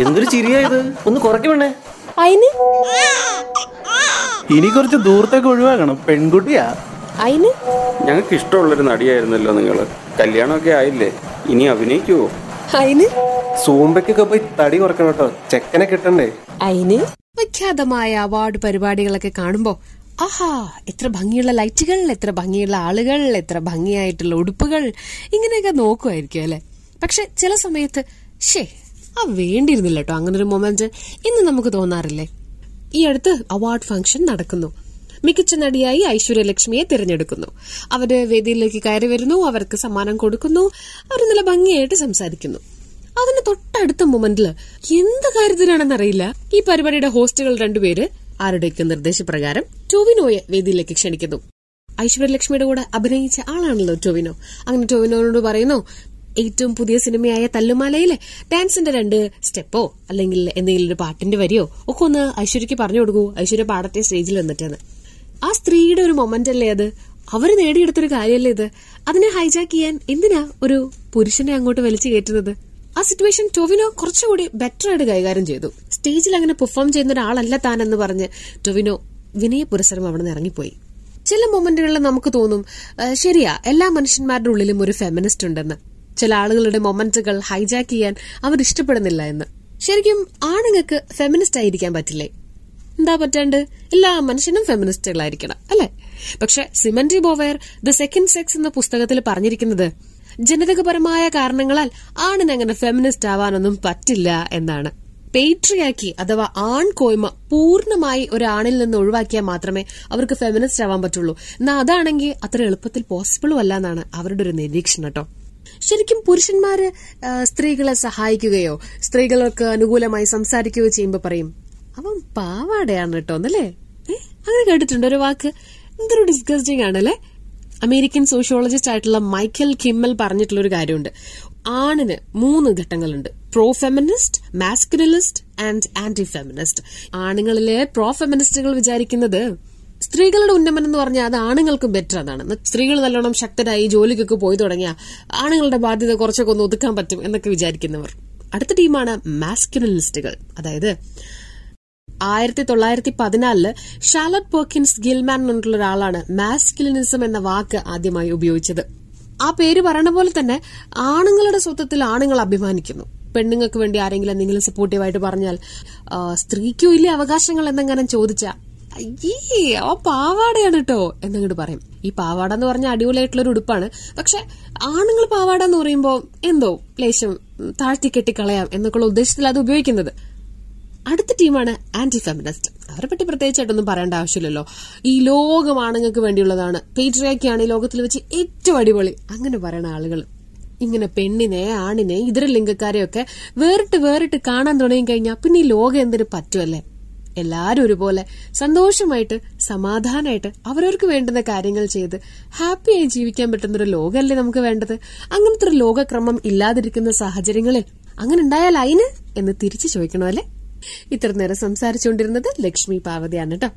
എന്തൊരു ചിരിയാ ഇത്? ഒന്ന് കുറയ്ക്കണേ അയിന്? ഇനി കുറച്ച് ദൂരത്തേക്ക് ഒഴിവാക്കണം. പെൺകുട്ടിയാ. അയിന്? ഞങ്ങൾക്ക് ഇഷ്ടമുള്ളൊരു നടിയായിരുന്നല്ലോ നിങ്ങൾ കല്യാണമൊക്കെ ആയില്ലേ? ഇനി അഭിനയിക്കുവോ? അയിന്? സൂമ്പയ്ക്കൊക്കെ പോയി തടി കുറക്കണം കേട്ടോ. ചെക്കനെ കിട്ടണ്ടേ? അയിന്? പ്രഖ്യാതമായ അവാർഡ് പരിപാടികളൊക്കെ കാണുമ്പോ ആഹാ എത്ര ഭംഗിയുള്ള ലൈറ്റുകൾ എത്ര ഭംഗിയുള്ള ആളുകൾ എത്ര ഭംഗിയായിട്ടുള്ള ഉടുപ്പുകൾ ഇങ്ങനെയൊക്കെ നോക്കുമായിരിക്കും അല്ലെ? പക്ഷെ ചില സമയത്ത് ഷേ ആ വേണ്ടിയിരുന്നില്ല കേട്ടോ അങ്ങനെ ഒരു മൊമെന്റ് ഇന്ന് നമുക്ക് തോന്നാറില്ലേ? ഈ അടുത്ത് അവാർഡ് ഫംഗ്ഷൻ നടക്കുന്നു. മികച്ച നടിയായി ഐശ്വര്യലക്ഷ്മിയെ തിരഞ്ഞെടുക്കുന്നു. അവർ വേദിയിലേക്ക് കയറി വരുന്നു അവർക്ക് സമ്മാനം കൊടുക്കുന്നു അവർ നല്ല ഭംഗിയായിട്ട് സംസാരിക്കുന്നു. അതിന് തൊട്ടടുത്ത മൊമെന്റിൽ എന്ത് കാര്യത്തിനാണെന്നറിയില്ല. ഈ പരിപാടിയുടെ ഹോസ്റ്റുകൾ രണ്ടുപേര് ആരുടെയൊക്കെ നിർദ്ദേശപ്രകാരം ടോവിനോയെ വേദിയിലേക്ക് ക്ഷണിക്കുന്നു. ഐശ്വര്യലക്ഷ്മിയുടെ കൂടെ അഭിനയിച്ച ആളാണല്ലോ ടോവിനോ. അങ്ങനെ ടൊവിനോനോട് പറയുന്നു ഏറ്റവും പുതിയ സിനിമയായ തല്ലുമാലയിലെ ഡാൻസിന്റെ രണ്ട് സ്റ്റെപ്പോ അല്ലെങ്കിൽ എന്തെങ്കിലും ഒരു പാട്ടിന്റെ വരിയോ ഒക്കെ ഒന്ന് ഐശ്വര്യക്ക് പറഞ്ഞു കൊടുക്കൂ. ഐശ്വര്യ പാടത്തെ സ്റ്റേജിൽ വന്നിട്ടാണ്. ആ സ്ത്രീയുടെ ഒരു മൊമെന്റ് അല്ലേ അത്? അവർ നേടിയെടുത്തൊരു കാര്യമല്ലേ ഇത്? അതിനെ ഹൈജാക്ക് ചെയ്യാൻ എന്തിനാ ഒരു പുരുഷനെ അങ്ങോട്ട് വലിച്ചു കയറ്റുന്നത്? ആ സിറ്റുവേഷൻ ടൊവിനോ കുറച്ചുകൂടി ബെറ്റർ ആയിട്ട് കൈകാര്യം ചെയ്തു. സ്റ്റേജിൽ അങ്ങനെ പെർഫോം ചെയ്യുന്ന ഒരാളല്ല താനെന്ന് പറഞ്ഞ് ടൊവിനോ വിനയ പുരസരം അവിടെ നിന്ന് ഇറങ്ങിപ്പോയി. ചില മൊമെന്റുകളിൽ നമുക്ക് തോന്നും "ആ, ശരിയാ എല്ലാ മനുഷ്യന്മാരുടെ ഉള്ളിലും ഒരു ഫെമിനിസ്റ്റ് ഉണ്ടെന്ന്. ചില ആളുകളുടെ മൊമെന്റുകൾ ഹൈജാക്ക് ചെയ്യാൻ അവർ ഇഷ്ടപ്പെടുന്നില്ല എന്ന്. ശരിക്കും ആണുങ്ങൾക്ക് ഫെമിനിസ്റ്റ് ആയിരിക്കാൻ പറ്റില്ലേ? എന്താ പറ്റാണ്ട്? എല്ലാ മനുഷ്യനും ഫെമിനിസ്റ്റുകളായിരിക്കണം അല്ലെ? പക്ഷെ Simone de Beauvoir the second sex എന്ന പുസ്തകത്തിൽ പറഞ്ഞിരിക്കുന്നത് ജനിതകപരമായ കാരണങ്ങളാൽ ആണിന് അങ്ങനെ ഫെമിനിസ്റ്റ് ആവാനൊന്നും പറ്റില്ല എന്നാണ്. പേട്രിയാക്കി അഥവാ ആൺകോയ്മ പൂർണമായി ഒരാണിൽ നിന്ന് ഒഴിവാക്കിയാൽ മാത്രമേ അവർക്ക് ഫെമിനിസ്റ്റ് ആവാൻ പറ്റുള്ളൂ. എന്നാൽ അതാണെങ്കിൽ അത്ര എളുപ്പത്തിൽ പോസിബിളും അല്ല എന്നാണ് അവരുടെ ഒരു നിരീക്ഷണം കേട്ടോ. ശരിക്കും പുരുഷന്മാര് സ്ത്രീകളെ സഹായിക്കുകയോ സ്ത്രീകൾക്ക് അനുകൂലമായി സംസാരിക്കുകയോ ചെയ്യുമ്പോൾ പറയും അവൻ പാവാടയാണ് കേട്ടോ അല്ലേ അങ്ങനെ കേട്ടിട്ടുണ്ട് ഒരു വാക്ക്. എന്തൊരു ഡിസ്കസ്റ്റിംഗ് ആണല്ലേ? അമേരിക്കൻ സോഷ്യോളജിസ്റ്റ് ആയിട്ടുള്ള മൈക്കൽ കിമ്മൽ പറഞ്ഞിട്ടുള്ള ഒരു കാര്യമുണ്ട്. ആണിന് മൂന്ന് ഘട്ടങ്ങളുണ്ട്. Pro feminist masculinist and anti feminist ആണുങ്ങളിലെ pro ഫെമിനിസ്റ്റുകൾ വിചാരിക്കുന്നത് സ്ത്രീകളുടെ ഉന്നമനം എന്ന് പറഞ്ഞാൽ അത് ആണുങ്ങൾക്ക് ബെറ്റർ അതാണ്. സ്ത്രീകൾ നല്ലോണം ശക്തരായി ജോലിക്കൊക്കെ പോയി തുടങ്ങിയ ആണുങ്ങളുടെ ബാധ്യത കുറച്ചൊക്കെ ഒന്ന് ഒതുക്കാൻ പറ്റും എന്നൊക്കെ വിചാരിക്കുന്നവർ. അടുത്ത ടീമാണ് മാസ്കുലിനിസ്റ്റുകൾ അതായത് ആയിരത്തി തൊള്ളായിരത്തി പതിനാലിൽ ഷാലറ്റ് പെർക്കിൻസ് ഗിൽമാൻ എന്നുള്ള ഒരാളാണ് മാസ്കുലിനിസം എന്ന വാക്ക് ആദ്യമായി ഉപയോഗിച്ചത്. ആ പേര് പറയണ പോലെ തന്നെ ആണുങ്ങളുടെ സ്വത്വത്തിൽ ആണുങ്ങൾ അഭിമാനിക്കുന്നു. പെണ്ണുങ്ങൾക്ക് വേണ്ടി ആരെങ്കിലും എന്തെങ്കിലും സപ്പോർട്ടീവായിട്ട് പറഞ്ഞാൽ സ്ത്രീക്കും ഇല്ലേ അവകാശങ്ങൾ എന്നെങ്ങനെ ചോദിച്ചാ അയ്യേ അവ പാവാടയാണ് കേട്ടോ എന്നങ്ങോട്ട് പറയും. ഈ പാവാട എന്ന് പറഞ്ഞ അടിപൊളിയായിട്ടുള്ള ഒരു ഉടുപ്പാണ്. പക്ഷെ ആണുങ്ങൾ പാവാട എന്ന് പറയുമ്പോൾ എന്തോ ലേശം താഴ്ത്തി കെട്ടിക്കളയാം എന്നൊക്കെയുള്ള ഉദ്ദേശത്തിൽ അത് ഉപയോഗിക്കുന്നത്. അടുത്ത ടീമാണ് ആന്റി ഫെമിനിസ്റ്റ് അവരെ പറ്റി പ്രത്യേകിച്ചായിട്ടൊന്നും പറയേണ്ട ആവശ്യമില്ലല്ലോ. ഈ ലോകം ആണുങ്ങൾക്ക് വേണ്ടിയുള്ളതാണ്. പേട്രിയാക്കിയാണ് ഈ ലോകത്തിൽ വെച്ച് ഏറ്റവും അടിപൊളി. അങ്ങനെ പറയണ ആളുകൾ. ഇങ്ങനെ പെണ്ണിനെ ആണിനെ ഇതര ലിംഗക്കാരെയൊക്കെ വേറിട്ട് വേറിട്ട് കാണാൻ തുടങ്ങി കഴിഞ്ഞാൽ പിന്നെ ഈ ലോകം എന്തിനു പറ്റുമല്ലേ എല്ലാരും ഒരുപോലെ സന്തോഷമായിട്ട് സമാധാനമായിട്ട് അവരവർക്ക് വേണ്ടുന്ന കാര്യങ്ങൾ ചെയ്ത് ഹാപ്പിയായി ജീവിക്കാൻ പറ്റുന്ന ഒരു ലോകമല്ലേ നമുക്ക് വേണ്ടത്? അങ്ങനത്തെ ഒരു ലോകക്രമം ഇല്ലാതിരിക്കുന്ന സാഹചര്യങ്ങളിൽ അങ്ങനെ ഉണ്ടായാൽ അയിന് എന്ന് തിരിച്ചു ചോദിക്കണോ അല്ലെ? ഇത്ര നേരം സംസാരിച്ചുകൊണ്ടിരുന്നത് ലക്ഷ്മി പാർവതിയാണ് കേട്ടോ.